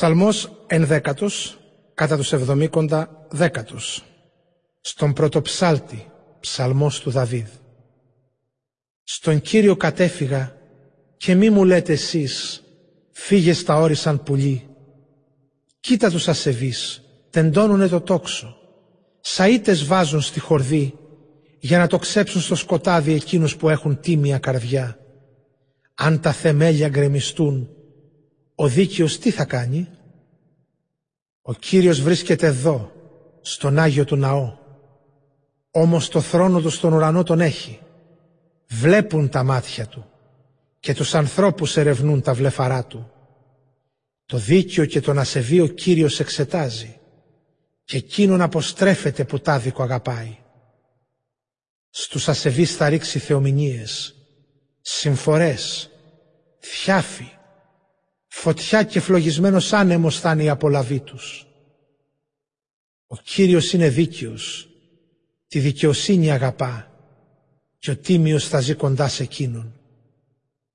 Ψαλμός ενδέκατος, κατά τους εβδομήκοντα δέκατος. Στον πρωτοψάλτη, ψαλμός του Δαβίδ. Στον Κύριο κατέφυγα και μη μου λέτε εσείς, φύγε στα όρη σαν πουλί. Κοίτα τους ασεβείς, τεντώνουνε το τόξο. Σαΐτες βάζουν στη χορδή για να το ξέψουν στο σκοτάδι εκείνους που έχουν τίμια καρδιά. Αν τα θεμέλια γκρεμιστούν, ο δίκαιος τι θα κάνει; Ο Κύριος βρίσκεται εδώ, στον Άγιο του Ναό. Όμως το θρόνο του στον ουρανό τον έχει. Βλέπουν τα μάτια του και τους ανθρώπους ερευνούν τα βλεφαρά του. Το δίκαιο και τον ασεβή ο Κύριος εξετάζει και εκείνον αποστρέφεται που τάδικο αγαπάει. Στους ασεβείς θα ρίξει θεομηνίες, συμφορές, θιάφη, φωτιά και φλογισμένος άνεμος θα είναι η απολαβή τους. Ο Κύριος είναι δίκαιος, τη δικαιοσύνη αγαπά και ο τίμιος θα ζει κοντά σε εκείνον.